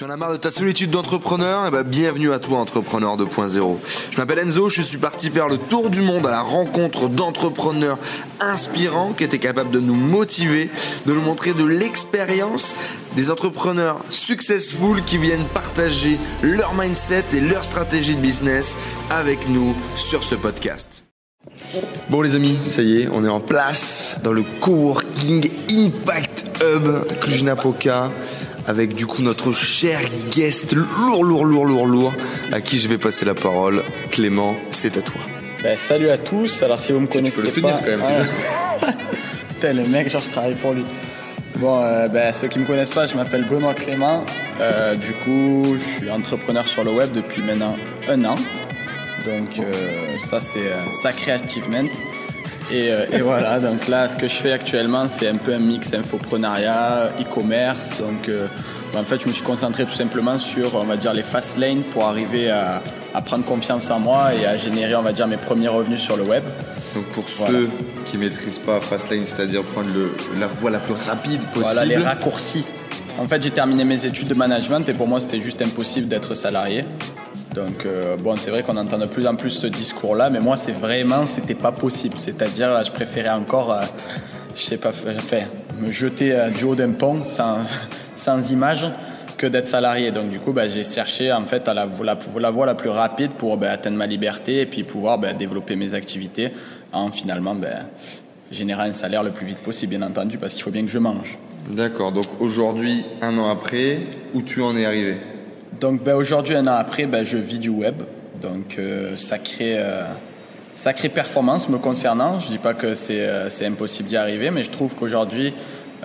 Tu en as marre de ta solitude d'entrepreneur? Eh ben, bienvenue à toi, entrepreneur 2.0. Je m'appelle Enzo, je suis parti faire le tour du monde à la rencontre d'entrepreneurs inspirants qui étaient capables de nous motiver, de nous montrer de l'expérience, des entrepreneurs successful qui viennent partager leur mindset et leur stratégie de business avec nous sur ce podcast. Bon les amis, ça y est, on est en place dans le coworking Impact Hub Cluj-Napoca avec du coup notre cher guest lourd, lourd, lourd, lourd, lourd, à qui je vais passer la parole. Clément, c'est à toi. Ben, salut à tous. Alors si vous me connaissez peux le tenir pas, quand même. Putain, le mec, genre je travaille pour lui. Bon, euh, ben, ceux qui me connaissent pas, je m'appelle Benoît Clément. Euh, du coup, je suis entrepreneur sur le web depuis maintenant un an. Donc euh, ça c'est un sacré achievement. Et, euh, et voilà, donc là, ce que je fais actuellement, c'est un peu un mix infoprenariat, e-commerce. Donc, euh, en fait, je me suis concentré tout simplement sur, on va dire, les fast lanes pour arriver à, à prendre confiance en moi et à générer, on va dire, mes premiers revenus sur le web. Donc pour Voilà. ceux qui maîtrisent pas Fastlane, c'est-à-dire prendre le, la voie la plus rapide possible. Voilà, les raccourcis. En fait, j'ai terminé mes études de management et pour moi, c'était juste impossible d'être salarié. Donc, euh, bon, c'est vrai qu'on entend de plus en plus ce discours-là, mais moi, c'est vraiment, c'était pas possible. C'est-à-dire, je préférais encore, euh, je sais pas, me jeter euh, du haut d'un pont sans, sans image que d'être salarié. Donc, du coup, bah, j'ai cherché en fait la, voie la plus rapide pour bah, atteindre ma liberté et puis pouvoir bah, développer mes activités en finalement générer un salaire le plus vite possible, bien entendu, parce qu'il faut bien que je mange. D'accord, donc aujourd'hui, un an après, où tu en es arrivé? Donc ben, aujourd'hui, un an après, ben, je vis du web. Donc euh, sacrée, euh, sacrée performance me concernant. Je dis pas que c'est euh, c'est impossible d'y arriver, mais je trouve qu'aujourd'hui,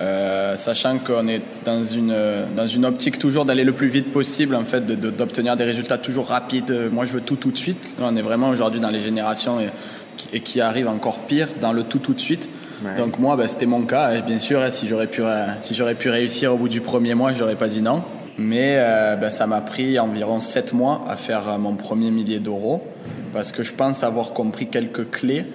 euh, sachant qu'on est dans une, euh, dans une optique toujours d'aller le plus vite possible, en fait, de- de- d'obtenir des résultats toujours rapides. Euh, Moi, je veux tout tout de suite. Là, on est vraiment aujourd'hui dans les générations et, qui- et qui arrivent encore pire dans le tout tout de suite. Ouais. Donc moi, ben, c'était mon cas. Et bien sûr, si j'aurais pu, euh, si pu réussir au bout du premier mois, j'aurais pas dit non. Mais euh, ben, ça m'a pris environ 7 mois à faire euh, mon premier millier d'euros parce que je pense avoir compris quelques clés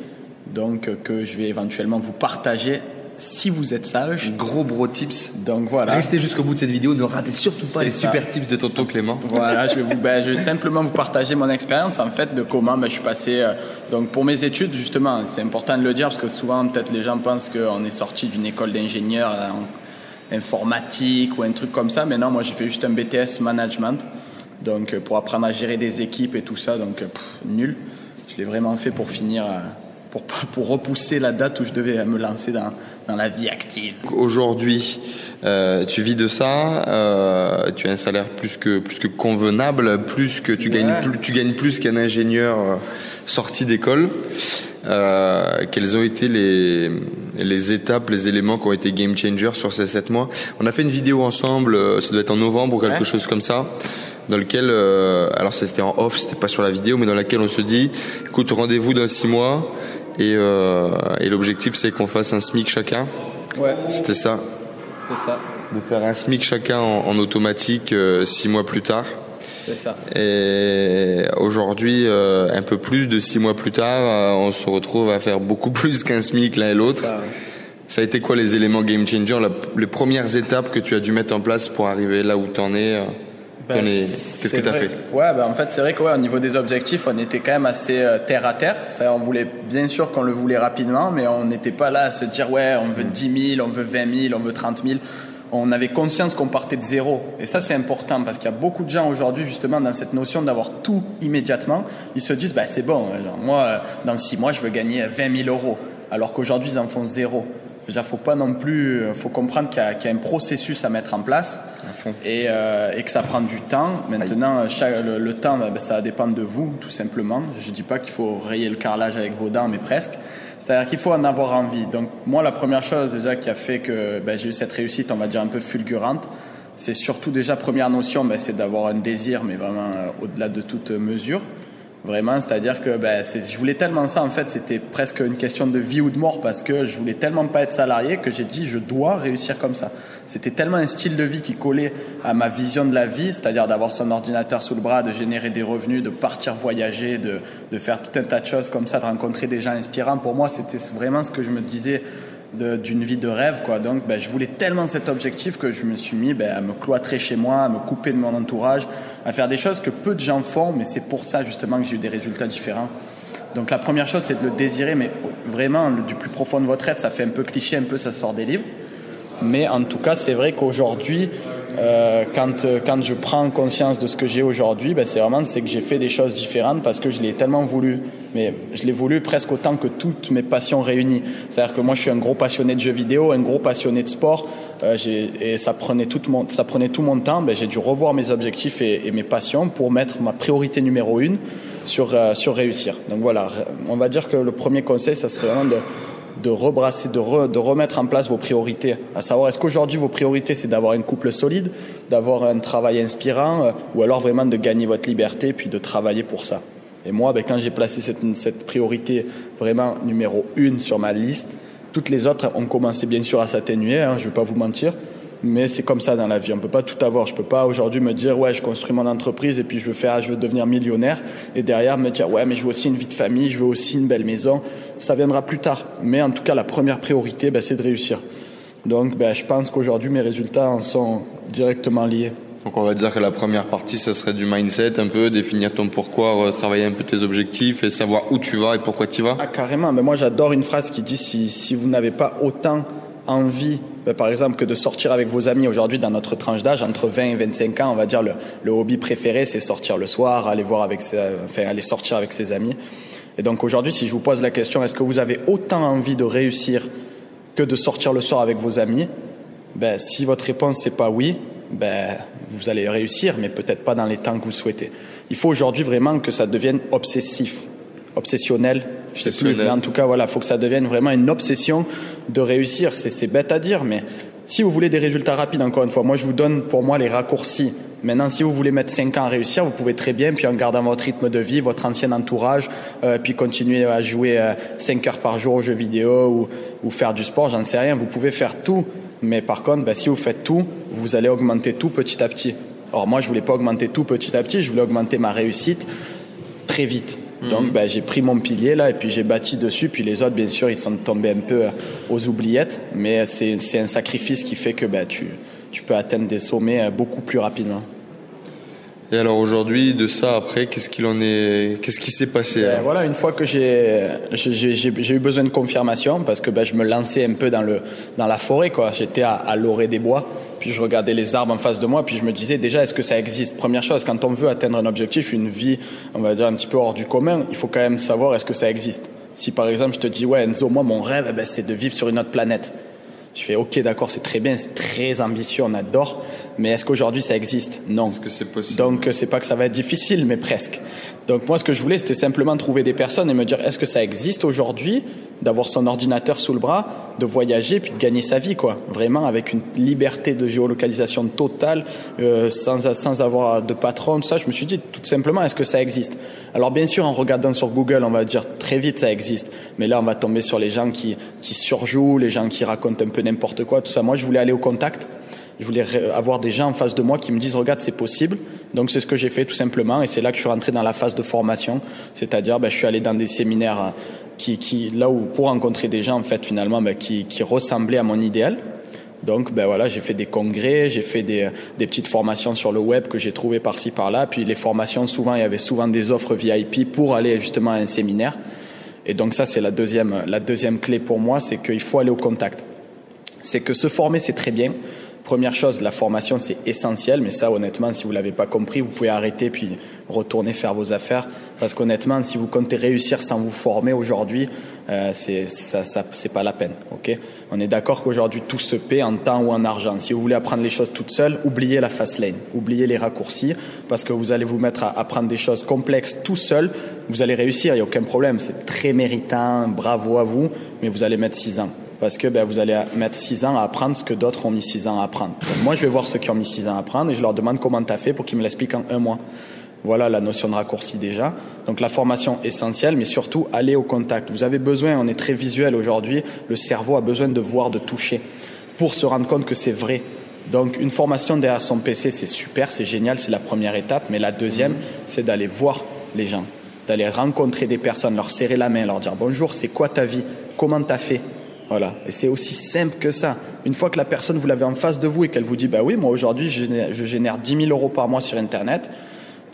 donc euh, que je vais éventuellement vous partager si vous êtes sage. Gros bro tips. Donc voilà. Restez jusqu'au bout de cette vidéo, ne ratez surtout pas les ça. super tips de tonton Clément. Voilà, je vais, vous, ben, je vais simplement vous partager mon expérience en fait de comment ben, je suis passé. euh, donc pour mes études justement, c'est important de le dire parce que souvent peut-être les gens pensent qu'on est sorti d'une école d'ingénieur informatique ou un truc comme ça, mais non, moi j'ai fait juste un BTS management, donc euh, pour apprendre à gérer des équipes et tout ça, donc euh, pff, nul. Je l'ai vraiment fait pour finir, euh, pour pour repousser la date où je devais me lancer dans, dans la vie active. Aujourd'hui, euh, tu vis de ça, euh, tu as un salaire plus que plus que convenable, plus que tu gagnes plus, tu gagnes plus qu'un ingénieur sorti d'école. Euh, quelles ont été les les étapes, les éléments qui ont été game changers sur ces sept mois On a fait une vidéo ensemble, euh, ça doit être en novembre ou quelque Ouais. chose comme ça, dans lequel, euh, alors c'était en off, c'était pas sur la vidéo, mais dans laquelle on se dit, écoute, rendez-vous dans six mois. Et, euh, et l'objectif c'est qu'on fasse un SMIC chacun. Ouais, C'était ça, c'est ça, de faire un SMIC chacun en, en automatique euh, six mois plus tard. Ça. Et aujourd'hui, euh, un peu plus de six mois plus tard, euh, on se retrouve à faire beaucoup plus qu'un SMIC l'un et l'autre. Ça, ouais. Ça a été quoi les éléments game changer, la- les premières étapes que tu as dû mettre en place pour arriver là où t'en es euh, Ben, t'en es- Qu'est-ce que tu as fait Ouais, ben en fait, c'est vrai qu'au niveau des objectifs, on était quand même assez terre à terre. Ça, on voulait, bien sûr qu'on le voulait rapidement, mais on n'était pas là à se dire, ouais, on veut 10 000, on veut 20 000, on veut 30 000. On avait conscience qu'on partait de zéro. Et ça, c'est important parce qu'il y a beaucoup de gens aujourd'hui, justement, dans cette notion d'avoir tout immédiatement. Ils se disent, bah, c'est bon, euh, genre, moi, euh, dans 6 mois, je veux gagner 20 000 euros. Alors qu'aujourd'hui, ils en font zéro. Déjà, faut pas non plus, euh, faut comprendre qu'il y, y a un processus à mettre en place et, euh, et que ça prend du temps. Maintenant, chaque- le, le temps, ben, ça dépend de vous, tout simplement. Je dis pas qu'il faut rayer le carrelage avec vos dents, mais presque. C'est-à-dire qu'il faut en avoir envie. Donc, moi, la première chose déjà qui a fait que ben, j'ai eu cette réussite, on va dire un peu fulgurante, c'est surtout déjà première notion, ben, c'est d'avoir un désir, mais vraiment euh, au-delà de toute mesure. Vraiment, c'est-à-dire que ben, je voulais tellement ça, en fait, c'était presque une question de vie ou de mort parce que je voulais tellement pas être salarié que j'ai dit je dois réussir comme ça. C'était tellement un style de vie qui collait à ma vision de la vie, c'est-à-dire d'avoir son ordinateur sous le bras, de générer des revenus, de partir voyager, de, de faire tout un tas de choses comme ça, de rencontrer des gens inspirants. Pour moi, c'était vraiment ce que je me disais d'une vie de rêve. Quoi. Donc, ben, je voulais tellement cet objectif que je me suis mis ben, à me cloîtrer chez moi, à me couper de mon entourage, à faire des choses que peu de gens font, mais c'est pour ça justement que j'ai eu des résultats différents. Donc la première chose, c'est de le désirer, mais vraiment du plus profond de votre être, ça fait un peu cliché, un peu ça sort des livres. Mais en tout cas, c'est vrai qu'aujourd'hui, euh, quand, quand je prends conscience de ce que j'ai aujourd'hui, ben, c'est vraiment c'est que j'ai fait des choses différentes parce que je l'ai tellement voulu. Mais je l'ai voulu presque autant que toutes mes passions réunies. C'est-à-dire que moi, je suis un gros passionné de jeux vidéo, un gros passionné de sport, euh, et ça prenait, tout mon, ça prenait tout mon temps. Ben, j'ai dû revoir mes objectifs et, mes passions pour mettre ma priorité numéro une sur, euh, sur réussir. Donc voilà, on va dire que le premier conseil, ça serait vraiment de de rebrasser, de, de, remettre en place vos priorités. À savoir, est-ce qu'aujourd'hui vos priorités c'est d'avoir un couple solide, d'avoir un travail inspirant, euh, ou alors vraiment de gagner votre liberté puis de travailler pour ça? Et moi, ben, quand j'ai placé cette, priorité vraiment numéro une sur ma liste, toutes les autres ont commencé bien sûr à s'atténuer, hein, je ne vais pas vous mentir, mais c'est comme ça dans la vie. On peut pas tout avoir. Je peux pas aujourd'hui me dire ouais, je construis mon entreprise et puis je veux faire, je veux devenir millionnaire et derrière me dire ouais, mais je veux aussi une vie de famille, je veux aussi une belle maison. Ça viendra plus tard. Mais en tout cas, la première priorité, ben, c'est de réussir. Donc, ben, je pense qu'aujourd'hui, mes résultats en sont directement liés. Donc on va dire que la première partie, ce serait du mindset, un peu définir ton pourquoi, travailler un peu tes objectifs et savoir où tu vas et pourquoi tu vas. Ah carrément, mais moi j'adore une phrase qui dit si, si vous n'avez pas autant envie, ben, par exemple, que de sortir avec vos amis aujourd'hui dans notre tranche d'âge, entre 20 et 25 ans, on va dire le, le hobby préféré, c'est sortir le soir, aller voir avec, enfin, aller sortir avec ses amis. Et donc aujourd'hui, si je vous pose la question, est-ce que vous avez autant envie de réussir que de sortir le soir avec vos amis? Ben, Si votre réponse c'est pas oui, ben, vous allez réussir, mais peut-être pas dans les temps que vous souhaitez. Il faut aujourd'hui vraiment que ça devienne obsessif, obsessionnel, je sais plus, mais en tout cas, voilà, faut que ça devienne vraiment une obsession de réussir. C'est bête à dire, mais si vous voulez des résultats rapides, encore une fois, moi je vous donne pour moi les raccourcis. Maintenant, si vous voulez mettre 5 ans à réussir, vous pouvez très bien, puis en gardant votre rythme de vie, votre ancien entourage, euh, puis continuer à jouer euh, 5 heures par jour aux jeux vidéo ou, ou faire du sport, j'en sais rien. Vous pouvez faire tout, mais par contre, ben, si vous faites tout, vous allez augmenter tout petit à petit. Or, moi, je voulais pas augmenter tout petit à petit, je voulais augmenter ma réussite très vite. Donc mhm. ben, j'ai pris mon pilier là et puis j'ai bâti dessus. Puis les autres, bien sûr, ils sont tombés un peu euh, aux oubliettes. Mais c'est un sacrifice qui fait que ben, tu, tu peux atteindre des sommets euh, beaucoup plus rapidement. Et alors aujourd'hui, de ça après, qu'est-ce qu'il en est Qu'est-ce qui s'est passé ben, Voilà, une fois que j'ai j'ai eu besoin de confirmation parce que ben, je me lançais un peu dans le dans la forêt quoi. J'étais à, à l'orée des bois, puis je regardais les arbres en face de moi, puis je me disais déjà est-ce que ça existe? Première chose, quand on veut atteindre un objectif, une vie, on va dire un petit peu hors du commun, il faut quand même savoir est-ce que ça existe? Si par exemple je te dis ouais Enzo, moi mon rêve, eh ben, c'est de vivre sur une autre planète. Je fais ok d'accord c'est très bien, c'est très ambitieux, on adore, mais est-ce qu'aujourd'hui ça existe? Non. Est-ce que c'est possible? Donc c'est pas que ça va être difficile, mais presque. Donc moi ce que je voulais c'était simplement trouver des personnes et me dire est-ce que ça existe aujourd'hui d'avoir son ordinateur sous le bras, de voyager puis de gagner sa vie quoi, vraiment avec une liberté de géolocalisation totale, euh, sans sans avoir de patron, tout ça. Je me suis dit tout simplement est-ce que ça existe? Alors bien sûr en regardant sur Google on va dire très vite ça existe, mais là on va tomber sur les gens qui qui surjouent, les gens qui racontent un peu n'importe quoi, tout ça. Moi je voulais aller au contact je voulais avoir des gens en face de moi qui me disent regarde c'est possible. Donc c'est ce que j'ai fait tout simplement et c'est là que je suis rentré dans la phase de formation, c'est-à-dire ben, je suis allé dans des séminaires qui, qui là où pour rencontrer des gens en fait finalement ben, qui, qui ressemblaient à mon idéal. Donc ben voilà, j'ai fait des congrès, j'ai fait des, des petites formations sur le web que j'ai trouvées par-ci par-là. Puis les formations, souvent il y avait souvent des offres VIP pour aller justement à un séminaire. Et donc ça c'est la deuxième la deuxième clé pour moi, c'est qu'il faut aller au contact. C'est que se former c'est très bien, Première chose, la formation, c'est essentiel, mais ça, honnêtement, si vous l'avez pas compris, vous pouvez arrêter puis retourner faire vos affaires. Parce qu'honnêtement, si vous comptez réussir sans vous former aujourd'hui, euh, c'est ça, c'est pas la peine. On est d'accord qu'aujourd'hui tout se paie en temps ou en argent. Si vous voulez apprendre les choses toutes seules, oubliez la fast lane, oubliez les raccourcis, parce que vous allez vous mettre à apprendre des choses complexes tout seul. Vous allez réussir, il y a aucun problème. C'est très méritant, bravo à vous, mais vous allez mettre six ans parce que ben, vous allez mettre six ans à apprendre ce que d'autres ont mis six ans à apprendre. moi, je vais voir ceux qui ont mis six ans à apprendre et je leur demande comment tu as fait pour qu'ils me l'expliquent en un mois. Voilà la notion de raccourci déjà. Donc la formation essentielle, mais surtout aller au contact. Vous avez besoin, on est très visuel aujourd'hui, le cerveau a besoin de voir, de toucher, pour se rendre compte que c'est vrai. Donc une formation derrière son PC, c'est super, c'est génial, c'est la première étape, mais la deuxième, c'est d'aller voir les gens, d'aller rencontrer des personnes, leur serrer la main, leur dire bonjour, c'est quoi ta vie, comment t'as fait, Voilà. Et c'est aussi simple que ça. Une fois que la personne, vous l'avez en face de vous et qu'elle vous dit, bah oui, moi aujourd'hui, je génère, je génère 10 000 euros par mois sur Internet.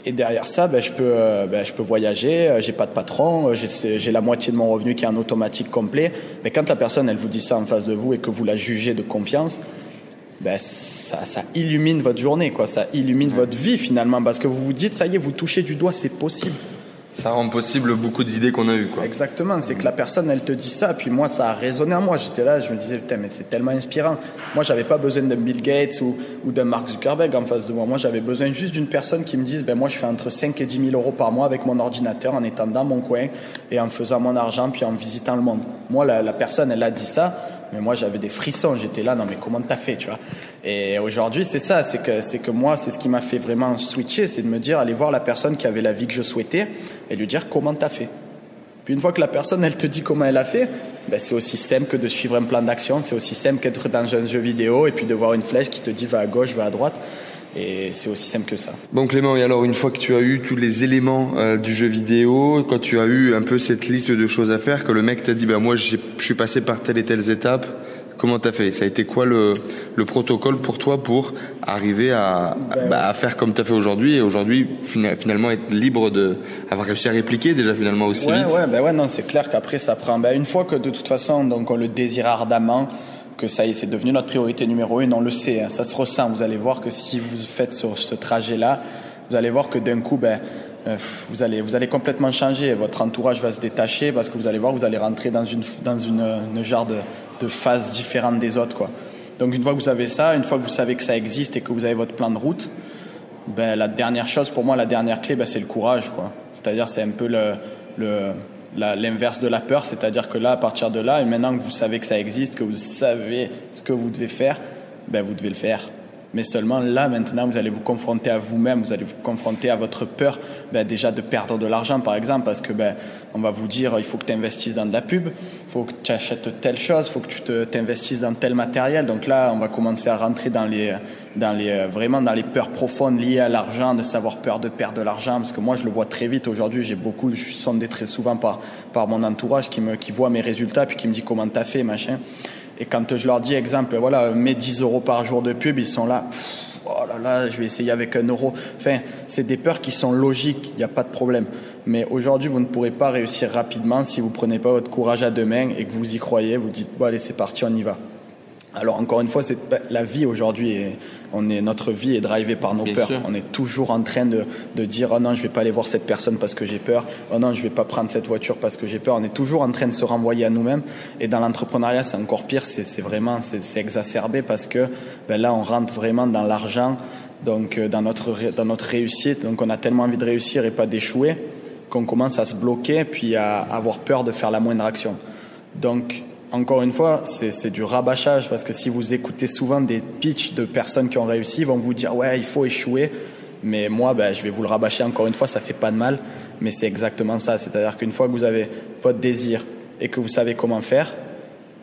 Et derrière ça, ben, je, peux, ben, je peux voyager, euh, j'ai pas de patron, euh, j'ai la moitié de mon revenu qui est en automatique complet. Mais quand la personne, elle vous dit ça en face de vous et que vous la jugez de confiance, ben, ça, ça illumine votre journée, quoi. Ça illumine votre vie finalement, parce que vous vous dites, ça y est, vous touchez du doigt, c'est possible. Ça rend possible beaucoup d'idées qu'on a eues. Quoi. Exactement, c'est que la personne, elle te dit ça, puis moi, ça a résonné en moi. J'étais là, je me disais, putain, mais c'est tellement inspirant. Moi, j'avais pas besoin d'un Bill Gates ou, d'un Mark Zuckerberg en face de moi. Moi, j'avais besoin juste d'une personne qui me dise, ben moi, je fais entre 5 et 10 000 euros par mois avec mon ordinateur en étant dans mon coin et en faisant mon argent, puis en visitant le monde. Moi, la personne, elle a dit ça, mais moi, j'avais des frissons. J'étais là, non, mais comment t'as fait, tu vois? Et aujourd'hui, c'est ça, c'est que, c'est que moi, c'est ce qui m'a fait vraiment switcher, c'est de me dire, aller voir la personne qui avait la vie que je souhaitais et lui dire comment t'as fait? Puis une fois que la personne, elle te dit comment elle a fait, ben c'est aussi simple que de suivre un plan d'action, c'est aussi simple qu'être dans un jeu vidéo et puis de voir une flèche qui te dit va à gauche, va à droite. Et c'est aussi simple que ça. Bon Clément, et alors une fois que tu as eu tous les éléments euh, du jeu vidéo, quand tu as eu un peu cette liste de choses à faire, que le mec t'a dit, bah moi je suis passé par telle et telle étape, comment t'as fait? Ça a été quoi le, le, protocole pour toi pour arriver à, ben, bah, à faire comme t'as fait aujourd'hui et aujourd'hui finalement être libre de avoir réussi à répliquer déjà finalement aussi ouais, vite? Ouais, ben ouais, non, c'est clair qu'après ça prend. Ben, une fois que de toute façon, donc on le désire ardemment que ça y est, c'est devenu notre priorité numéro une, on le sait, hein, ça se ressent. Vous allez voir que si vous faites sur ce trajet-là, vous allez voir que d'un coup, ben, euh, vous allez, vous allez complètement changer. Votre entourage va se détacher parce que vous allez voir, vous allez rentrer dans une, dans une, une genre de, de phase différente des autres, quoi. Donc une fois que vous avez ça, une fois que vous savez que ça existe et que vous avez votre plan de route, ben, la dernière chose pour moi, la dernière clé, ben, c'est le courage, quoi. C'est-à-dire, c'est un peu le, le l'inverse de la peur, c'est-à-dire que là, à partir de là, et maintenant que vous savez que ça existe, que vous savez ce que vous devez faire, ben vous devez le faire. Mais seulement là, maintenant, vous allez vous confronter à vous-même, vous allez vous confronter à votre peur ben, déjà de perdre de l'argent, par exemple, parce que ben, on va vous dire, il faut que tu investisses dans de la pub, il faut que tu achètes telle chose, il faut que tu t'investisses dans tel matériel. Donc là, on va commencer à rentrer dans les, dans les, vraiment dans les peurs profondes liées à l'argent, de savoir peur de perdre de l'argent, parce que moi, je le vois très vite aujourd'hui. J'ai beaucoup, je suis sondé très souvent par, par mon entourage qui, me, qui voit mes résultats, puis qui me dit comment t'as fait, machin. Et quand je leur dis, exemple, voilà, mets 10 euros par jour de pub, ils sont là, oh là là, je vais essayer avec un euro. Enfin, c'est des peurs qui sont logiques, il n'y a pas de problème. Mais aujourd'hui, vous ne pourrez pas réussir rapidement si vous prenez pas votre courage à deux mains et que vous y croyez, vous dites, bon allez, c'est parti, on y va. Alors encore une fois, c'est la vie aujourd'hui. On est notre vie est drivée par nos peurs. On est toujours en train de, de, dire oh non, je vais pas aller voir cette personne parce que j'ai peur. Oh non, je vais pas prendre cette voiture parce que j'ai peur. On est toujours en train de se renvoyer à nous-mêmes. Et dans l'entrepreneuriat, c'est encore pire. C'est vraiment c'est exacerbé parce que ben là, on rentre vraiment dans l'argent, donc euh, dans notre dans notre réussite. Donc on a tellement envie de réussir et pas d'échouer qu'on commence à se bloquer puis à avoir peur de faire la moindre action. Donc encore une fois, c'est du rabâchage parce que si vous écoutez souvent des pitchs de personnes qui ont réussi, vont vous dire ouais, il faut échouer. Mais moi, ben, je vais vous le rabâcher encore une fois, ça fait pas de mal, mais c'est exactement ça. C'est-à-dire qu'une fois que vous avez votre désir et que vous savez comment faire,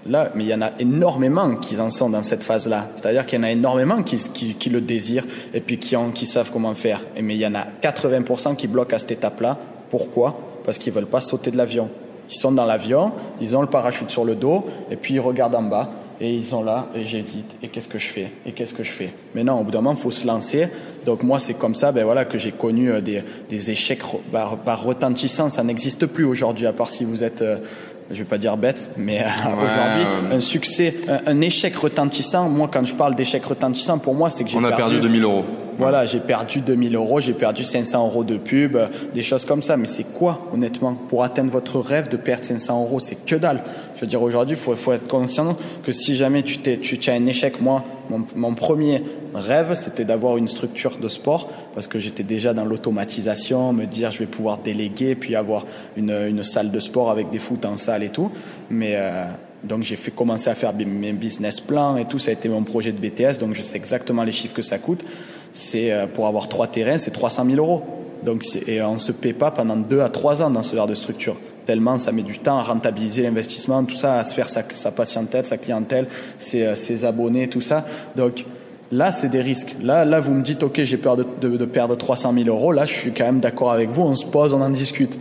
là, mais il y en a énormément qui en sont dans cette phase-là. C'est-à-dire qu'il y en a énormément qui, qui, le désirent et puis qui, ont, qui savent comment faire. Mais il y en a 80% qui bloquent à cette étape-là. Pourquoi? Parce qu'ils veulent pas sauter de l'avion. Ils sont dans l'avion, ils ont le parachute sur le dos, et puis ils regardent en bas, et ils sont là, et j'hésite, et qu'est-ce que je fais Et qu'est-ce que je fais Mais non, au bout d'un moment, il faut se lancer. Donc moi, c'est comme ça ben voilà, que j'ai connu euh, des, des échecs par, par, retentissant. Ça n'existe plus aujourd'hui, à part si vous êtes... Euh, je vais pas dire bête, mais euh, aujourd'hui, un succès, un, échec retentissant. Moi, quand je parle d'échec retentissant, pour moi, c'est que j'ai perdu. On a perdu 2000 euros. Voilà, j'ai perdu 2000 euros, j'ai perdu 500 euros de pub, des choses comme ça. Mais c'est quoi, honnêtement, pour atteindre votre rêve de perdre 500 euros C'est que dalle. Je veux dire, aujourd'hui, il faut, faut, être conscient que si jamais tu, tu, tu as un échec, moi, mon, mon premier rêve, c'était d'avoir une structure de sport parce que j'étais déjà dans l'automatisation, me dire je vais pouvoir déléguer, puis avoir une, une salle de sport avec des foot en salle et tout. Mais euh, donc j'ai fait commencer à faire mes business plans et tout. Ça a été mon projet de BTS, donc je sais exactement les chiffres que ça coûte. C'est euh, pour avoir trois terrains, c'est 300 000 euros. Donc et on se paie pas pendant deux à trois ans dans ce genre de structure. Tellement ça met du temps à rentabiliser l'investissement, tout ça, à se faire sa, sa patientèle, sa clientèle, ses, euh, ses abonnés, tout ça. Donc Là, c'est des risques. Là, là, vous me dites, OK, j'ai peur de, de, perdre 300 000 euros. Là, je suis quand même d'accord avec vous. On se pose, on en discute.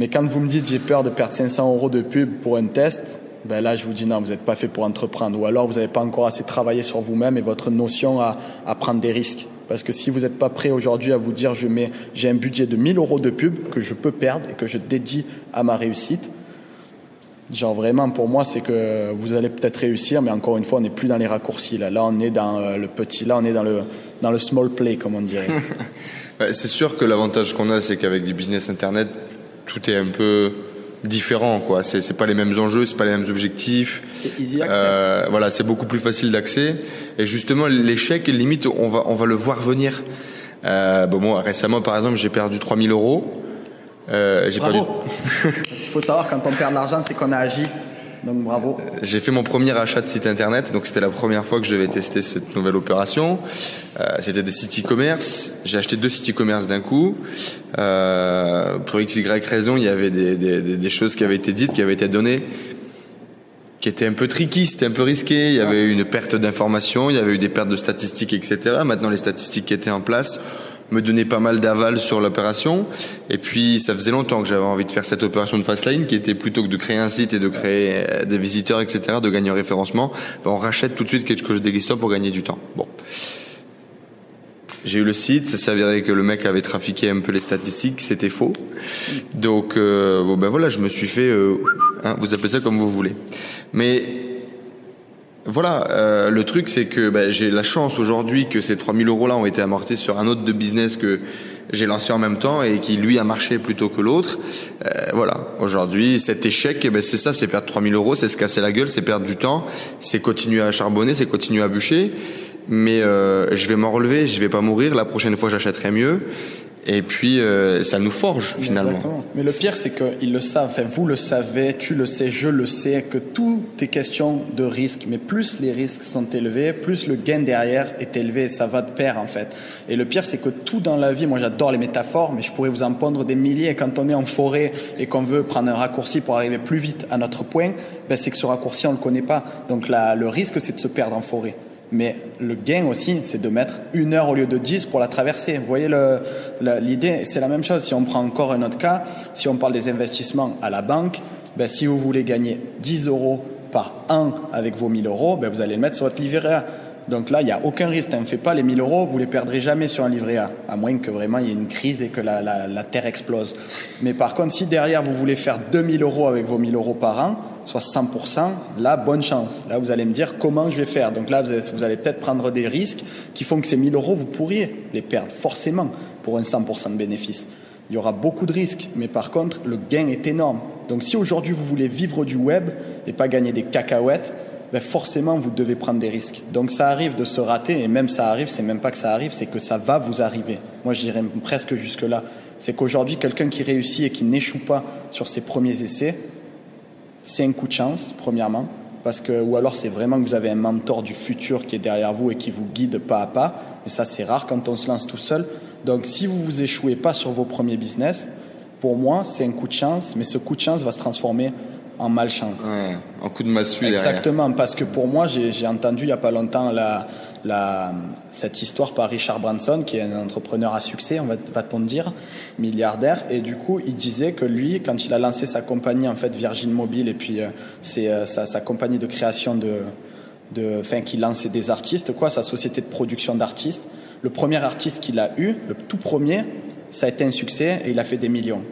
Mais quand vous me dites, j'ai peur de perdre 500 euros de pub pour un test, ben là, je vous dis non, vous n'êtes pas fait pour entreprendre. Ou alors, vous n'avez pas encore assez travaillé sur vous-même et votre notion à, prendre des risques. Parce que si vous n'êtes pas prêt aujourd'hui à vous dire, je mets, j'ai un budget de 1000 euros de pub que je peux perdre et que je dédie à ma réussite, Genre vraiment, pour moi, c'est que vous allez peut-être réussir, mais encore une fois, on n'est plus dans les raccourcis. Là, là, on est dans euh, le petit, là, on est dans le dans le small play, comme on dirait. c'est sûr que l'avantage qu'on a, c'est qu'avec du business internet, tout est un peu différent, quoi. C'est c'est pas les mêmes enjeux, c'est pas les mêmes objectifs. Euh, voilà, c'est beaucoup plus facile d'accès. Et justement, l'échec, limite, on va on va le voir venir. Euh, bon, moi, récemment, par exemple, j'ai perdu 3000 euros. Euh, j'ai bravo. Il faut savoir quand on perd de l'argent, c'est qu'on a agi. Donc bravo. J'ai fait mon premier achat de site internet, donc c'était la première fois que je devais tester cette nouvelle opération. Euh, c'était des sites e-commerce. J'ai acheté deux sites e-commerce d'un coup. Euh, pour x y raison, il y avait des, des, des, choses qui avaient été dites, qui avaient été données, qui étaient un peu tricky, c'était un peu risqué. Il y avait eu une perte d'informations, il y avait eu des pertes de statistiques, etc. Maintenant, les statistiques qui étaient en place me donnait pas mal d'aval sur l'opération. Et puis, ça faisait longtemps que j'avais envie de faire cette opération de Fastlane, qui était plutôt que de créer un site et de créer euh, des visiteurs, etc., de gagner en référencement, ben, on rachète tout de suite quelque chose d'existant pour gagner du temps. Bon. J'ai eu le site, ça s'avérait que le mec avait trafiqué un peu les statistiques, c'était faux. Donc, euh, bon ben voilà, je me suis fait, euh, hein, vous appelez ça comme vous voulez. Mais voilà, euh, le truc c'est que bah, j'ai la chance aujourd'hui que ces 3000 euros là ont été amortis sur un autre de business que j'ai lancé en même temps et qui lui a marché plutôt que l'autre. Euh, voilà, aujourd'hui cet échec, eh ben, c'est ça, c'est perdre 3000 euros, c'est se casser la gueule, c'est perdre du temps, c'est continuer à charbonner, c'est continuer à bûcher. Mais euh, je vais m'en relever, je vais pas mourir. La prochaine fois, j'achèterai mieux. Et puis, euh, ça nous forge finalement. Mais le pire, c'est qu'ils le savent. Enfin, vous le savez, tu le sais, je le sais, que tout est question de risque. Mais plus les risques sont élevés, plus le gain derrière est élevé. Ça va de pair, en fait. Et le pire, c'est que tout dans la vie, moi j'adore les métaphores, mais je pourrais vous en pondre des milliers. Quand on est en forêt et qu'on veut prendre un raccourci pour arriver plus vite à notre point, ben, c'est que ce raccourci, on ne le connaît pas. Donc là, le risque, c'est de se perdre en forêt. Mais le gain aussi, c'est de mettre une heure au lieu de dix pour la traverser. Vous voyez l'idée, c'est la même chose. Si on prend encore un autre cas, si on parle des investissements à la banque, ben, si vous voulez gagner 10 euros par an avec vos 1000 euros, ben, vous allez le mettre sur votre livret A. Donc là, il n'y a aucun risque. Ne fait pas les 1000 euros, vous les perdrez jamais sur un livret A, à moins que vraiment il y ait une crise et que la, la terre explose. Mais par contre, si derrière vous voulez faire 2000 euros avec vos 1000 euros par an, soit 100%, là, bonne chance. Là, vous allez me dire comment je vais faire? Donc là, vous allez, peut-être prendre des risques qui font que ces 1000 euros, vous pourriez les perdre, forcément, pour un 100% de bénéfice. Il y aura beaucoup de risques, mais par contre, le gain est énorme. Donc si aujourd'hui, vous voulez vivre du web et pas gagner des cacahuètes, ben forcément, vous devez prendre des risques. Donc ça arrive de se rater, et même ça arrive, c'est même pas que ça arrive, c'est que ça va vous arriver. Moi, je dirais presque jusque-là. C'est qu'aujourd'hui, quelqu'un qui réussit et qui n'échoue pas sur ses premiers essais, c'est un coup de chance, premièrement, parce que, ou alors c'est vraiment que vous avez un mentor du futur qui est derrière vous et qui vous guide pas à pas, mais ça c'est rare quand on se lance tout seul. Donc si vous vous échouez pas sur vos premiers business, pour moi c'est un coup de chance, mais ce coup de chance va se transformer en malchance. Ouais, en coup de massue. Exactement, parce que pour moi j'ai entendu il y a pas longtemps la, cette histoire par Richard Branson, qui est un entrepreneur à succès, on va, va-t-on dire, milliardaire. Et du coup, il disait que lui, quand il a lancé sa compagnie, en fait, Virgin Mobile, et puis euh, c'est euh, sa, compagnie de création de, de, enfin, qui lançait des artistes, quoi, sa société de production d'artistes. Le premier artiste qu'il a eu, le tout premier, ça a été un succès et il a fait des millions.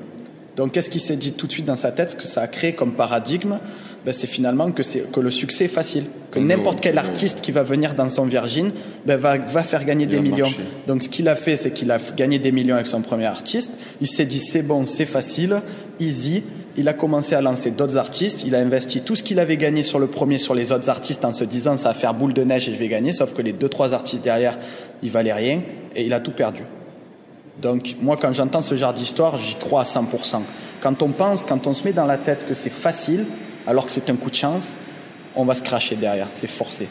Donc, qu'est-ce qui s'est dit tout de suite dans sa tête, que ça a créé comme paradigme ben, c'est finalement que, que le succès est facile. Que n'importe quel artiste qui va venir dans son Virgin ben, va, va faire gagner des millions. Donc ce qu'il a fait, c'est qu'il a gagné des millions avec son premier artiste. Il s'est dit c'est bon, c'est facile, easy. Il a commencé à lancer d'autres artistes. Il a investi tout ce qu'il avait gagné sur le premier sur les autres artistes en se disant ça va faire boule de neige et je vais gagner. Sauf que les deux trois artistes derrière, ils valaient rien et il a tout perdu. Donc moi, quand j'entends ce genre d'histoire, j'y crois à 100%. Quand on pense, quand on se met dans la tête que c'est facile, alors que c'est un coup de chance, on va se cracher derrière, c'est forcé.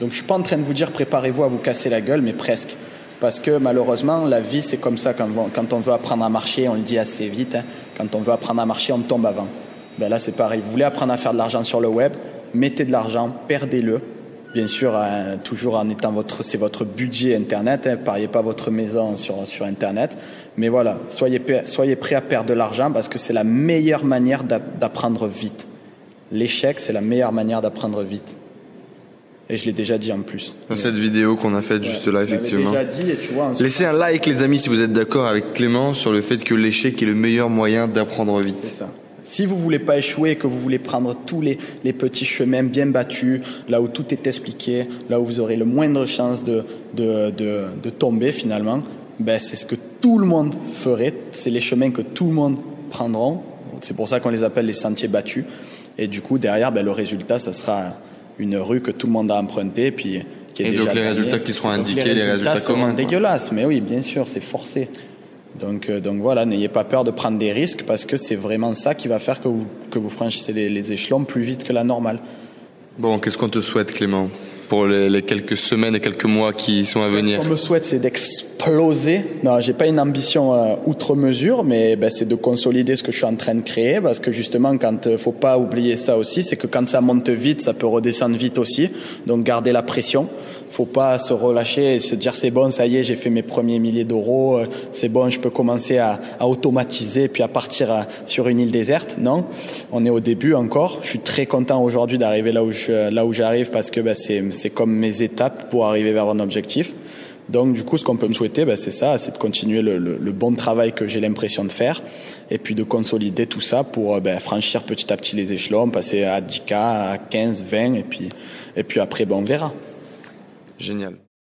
Donc je suis pas en train de vous dire préparez-vous à vous casser la gueule, mais presque. Parce que malheureusement, la vie, c'est comme ça. Quand, on veut apprendre à marcher, on le dit assez vite, hein. quand on veut apprendre à marcher, on tombe avant. Ben là, c'est pareil. Vous voulez apprendre à faire de l'argent sur le web, mettez de l'argent, perdez-le. Bien sûr, hein, toujours en étant votre, c'est votre budget Internet. Hein, pariez pas votre maison sur, sur Internet. Mais voilà, soyez, soyez prêt à perdre de l'argent parce que c'est la meilleure manière d'apprendre vite. L'échec, c'est la meilleure manière d'apprendre vite. Et je l'ai déjà dit en plus. Dans cette vidéo qu'on a faite juste là, effectivement. Déjà dit et tu vois, Laissez un like, les amis, si vous êtes d'accord avec Clément sur le fait que l'échec est le meilleur moyen d'apprendre vite. C'est ça. Si vous voulez pas échouer, que vous voulez prendre tous les, les, petits chemins bien battus, là où tout est expliqué, là où vous aurez le moindre chance de, de, de, de tomber finalement, ben c'est ce que tout le monde ferait. C'est les chemins que tout le monde prendront. C'est pour ça qu'on les appelle les sentiers battus. Et du coup, derrière, ben, le résultat, ça sera une rue que tout le monde a empruntée, puis qui est Et donc les résultats qui seront indiqués, les résultats, les résultats dégueulasses, mais oui, bien sûr, c'est forcé. Donc, euh, donc voilà, n'ayez pas peur de prendre des risques parce que c'est vraiment ça qui va faire que vous, que vous franchissez les, les échelons plus vite que la normale. Bon, qu'est-ce qu'on te souhaite, Clément? Pour les, quelques semaines et quelques mois qui sont à venir Ce qu'on me souhaite, c'est d'exploser. Non, j'ai pas une ambition euh, outre mesure, mais ben, c'est de consolider ce que je suis en train de créer, parce que justement, quand euh, faut pas oublier ça aussi, c'est que quand ça monte vite, ça peut redescendre vite aussi. Donc, garder la pression faut pas se relâcher et se dire c'est bon, ça y est, j'ai fait mes premiers milliers d'euros, euh, c'est bon, je peux commencer à, à automatiser puis à partir à, sur une île déserte. Non, on est au début encore. Je suis très content aujourd'hui d'arriver là où je, là où j'arrive parce que ben, c'est comme mes étapes pour arriver vers un objectif. Donc du coup, ce qu'on peut me souhaiter, ben, c'est ça, c'est de continuer le, bon travail que j'ai l'impression de faire, et puis de consolider tout ça pour ben, franchir petit à petit les échelons, passer à 10K, à 15, 20, et puis, et puis après, ben, on verra. Génial.